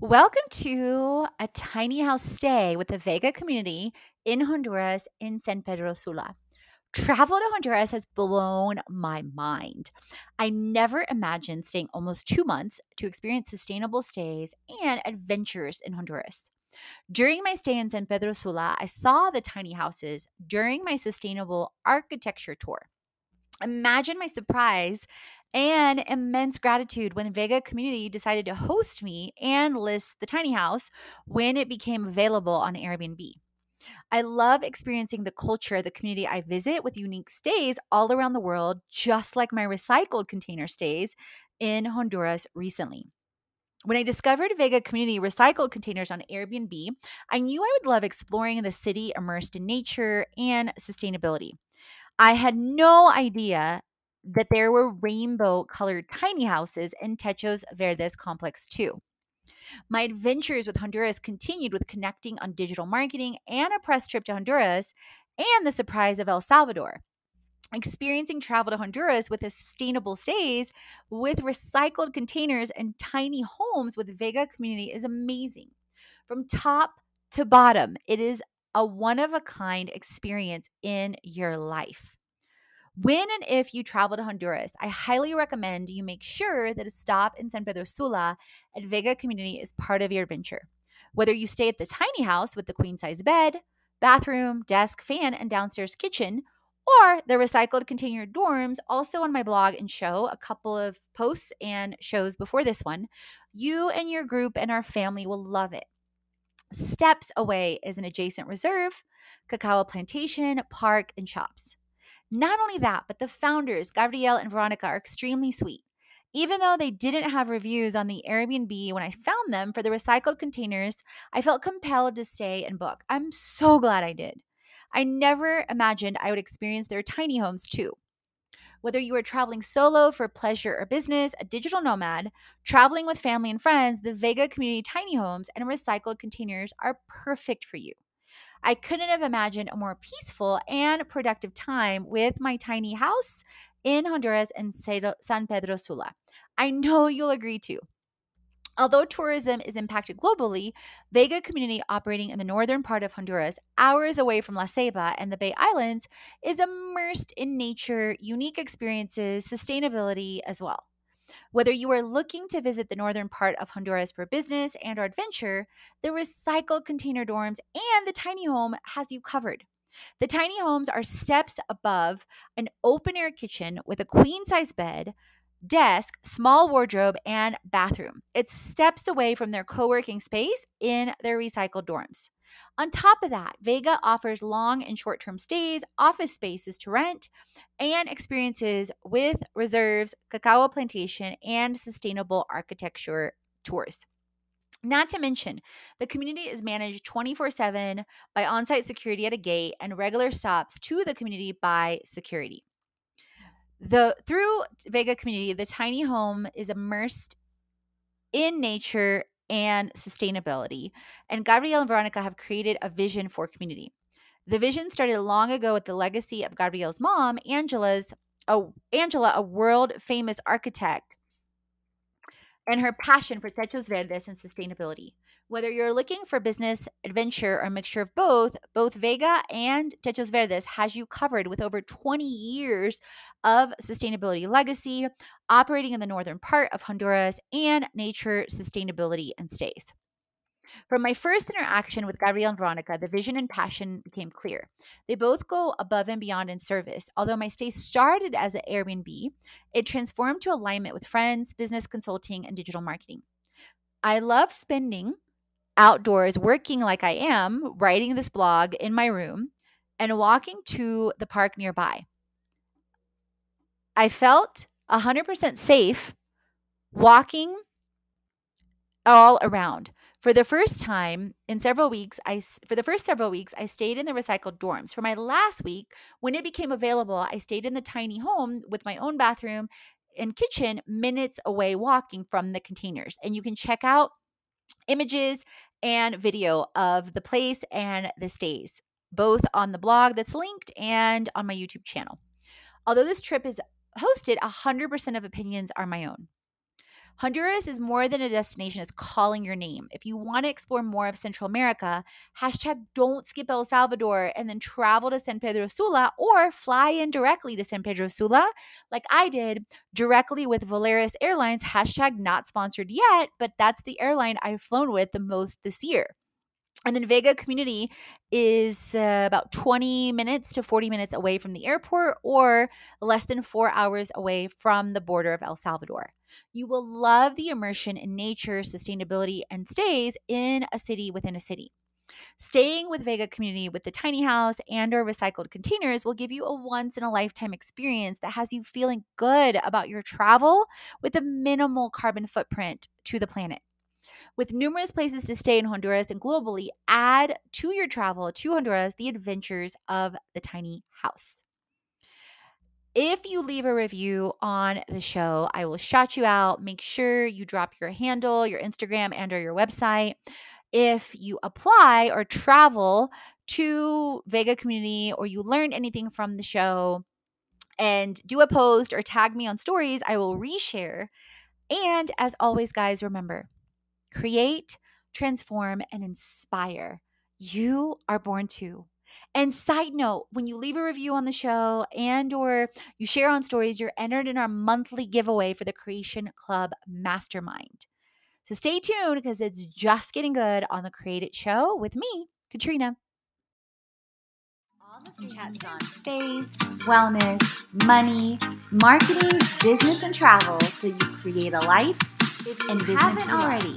Welcome to a tiny house stay with the Vega community in Honduras in San Pedro Sula. Travel to Honduras has blown my mind. I never imagined staying almost two months to experience sustainable stays and adventures in Honduras. During my stay in San Pedro Sula, I saw the tiny houses during my sustainable architecture tour. Imagine my surprise and immense gratitude when Vega Community decided to host me and list the tiny house when it became available on Airbnb. I love experiencing the culture the community I visit with unique stays all around the world, just like my recycled container stays in Honduras recently. When I discovered Vega Community recycled containers on Airbnb, I knew I would love exploring the city immersed in nature and sustainability. I had no idea that there were rainbow colored tiny houses in Techos Verdes complex too. My adventures with Honduras continued with connecting on digital marketing and a press trip to Honduras and the surprise of El Salvador. Experiencing travel to Honduras with sustainable stays with recycled containers and tiny homes with Vega community is amazing. From top to bottom, it is a one of a kind experience in your life. When and if you travel to Honduras, I highly recommend you make sure that a stop in San Pedro Sula at Vega Community is part of your adventure. Whether you stay at the tiny house with the queen size bed, bathroom, desk, fan, and downstairs kitchen, or the recycled container dorms, also on my blog and show, a couple of posts and shows before this one, you and your group and our family will love it. Steps away is an adjacent reserve, cacao plantation, park, and shops. Not only that, but the founders, Gabrielle and Veronica, are extremely sweet. Even though they didn't have reviews on the Airbnb when I found them for the recycled containers, I felt compelled to stay and book. I'm so glad I did. I never imagined I would experience their tiny homes too. Whether you are traveling solo for pleasure or business, a digital nomad, traveling with family and friends, the Vega Community Tiny Homes and recycled containers are perfect for you. I couldn't have imagined a more peaceful and productive time with my tiny house in Honduras and San Pedro Sula. I know you'll agree too. Although tourism is impacted globally, Vega community operating in the northern part of Honduras, hours away from La Ceiba and the Bay Islands, is immersed in nature, unique experiences, sustainability as well. Whether you are looking to visit the northern part of Honduras for business and or adventure, the recycled container dorms and the tiny home has you covered. The tiny homes are steps above an open air kitchen with a queen size bed, desk, small wardrobe, and bathroom. It's steps away from their co working space in their recycled dorms. On top of that, Vega offers long and short term stays, office spaces to rent, and experiences with reserves, cacao plantation, and sustainable architecture tours. Not to mention, the community is managed 24 7 by on site security at a gate and regular stops to the community by security. The through Vega community, the tiny home is immersed in nature and sustainability. And Gabrielle and Veronica have created a vision for community. The vision started long ago with the legacy of Gabrielle's mom, Angela's a, Angela, a world famous architect, and her passion for techos verdes and sustainability. Whether you're looking for business, adventure, or a mixture of both, both Vega and Techos Verdes has you covered with over 20 years of sustainability legacy, operating in the northern part of Honduras, and nature, sustainability, and stays. From my first interaction with Gabriel and Veronica, the vision and passion became clear. They both go above and beyond in service. Although my stay started as an Airbnb, it transformed to alignment with friends, business consulting, and digital marketing. I love spending outdoors working like I am, writing this blog in my room, and walking to the park nearby. I felt 100% safe walking all around. For the first time in several weeks, I for the first several weeks I stayed in the recycled dorms. For my last week, when it became available, I stayed in the tiny home with my own bathroom and kitchen minutes away walking from the containers. And you can check out images and video of the place and the stays, both on the blog that's linked and on my YouTube channel. Although this trip is hosted, 100% of opinions are my own. Honduras is more than a destination, it's calling your name. If you want to explore more of Central America, hashtag don't skip El Salvador and then travel to San Pedro Sula or fly in directly to San Pedro Sula, like I did directly with Volaris Airlines, hashtag not sponsored yet, but that's the airline I've flown with the most this year. And then Vega Community is uh, about 20 minutes to 40 minutes away from the airport or less than four hours away from the border of El Salvador. You will love the immersion in nature, sustainability, and stays in a city within a city. Staying with Vega Community with the tiny house and or recycled containers will give you a once in a lifetime experience that has you feeling good about your travel with a minimal carbon footprint to the planet. With numerous places to stay in Honduras and globally, add to your travel to Honduras the adventures of the tiny house. If you leave a review on the show, I will shout you out. Make sure you drop your handle, your Instagram, and or your website. If you apply or travel to Vega community or you learned anything from the show and do a post or tag me on stories, I will reshare. And as always, guys, remember create, transform, and inspire. You are born to. And side note, when you leave a review on the show and or you share on stories, you're entered in our monthly giveaway for the Creation Club Mastermind. So stay tuned because it's just getting good on the Create It Show with me, Katrina. All the chats on faith, wellness, money, marketing, business, and travel so you create a life and business already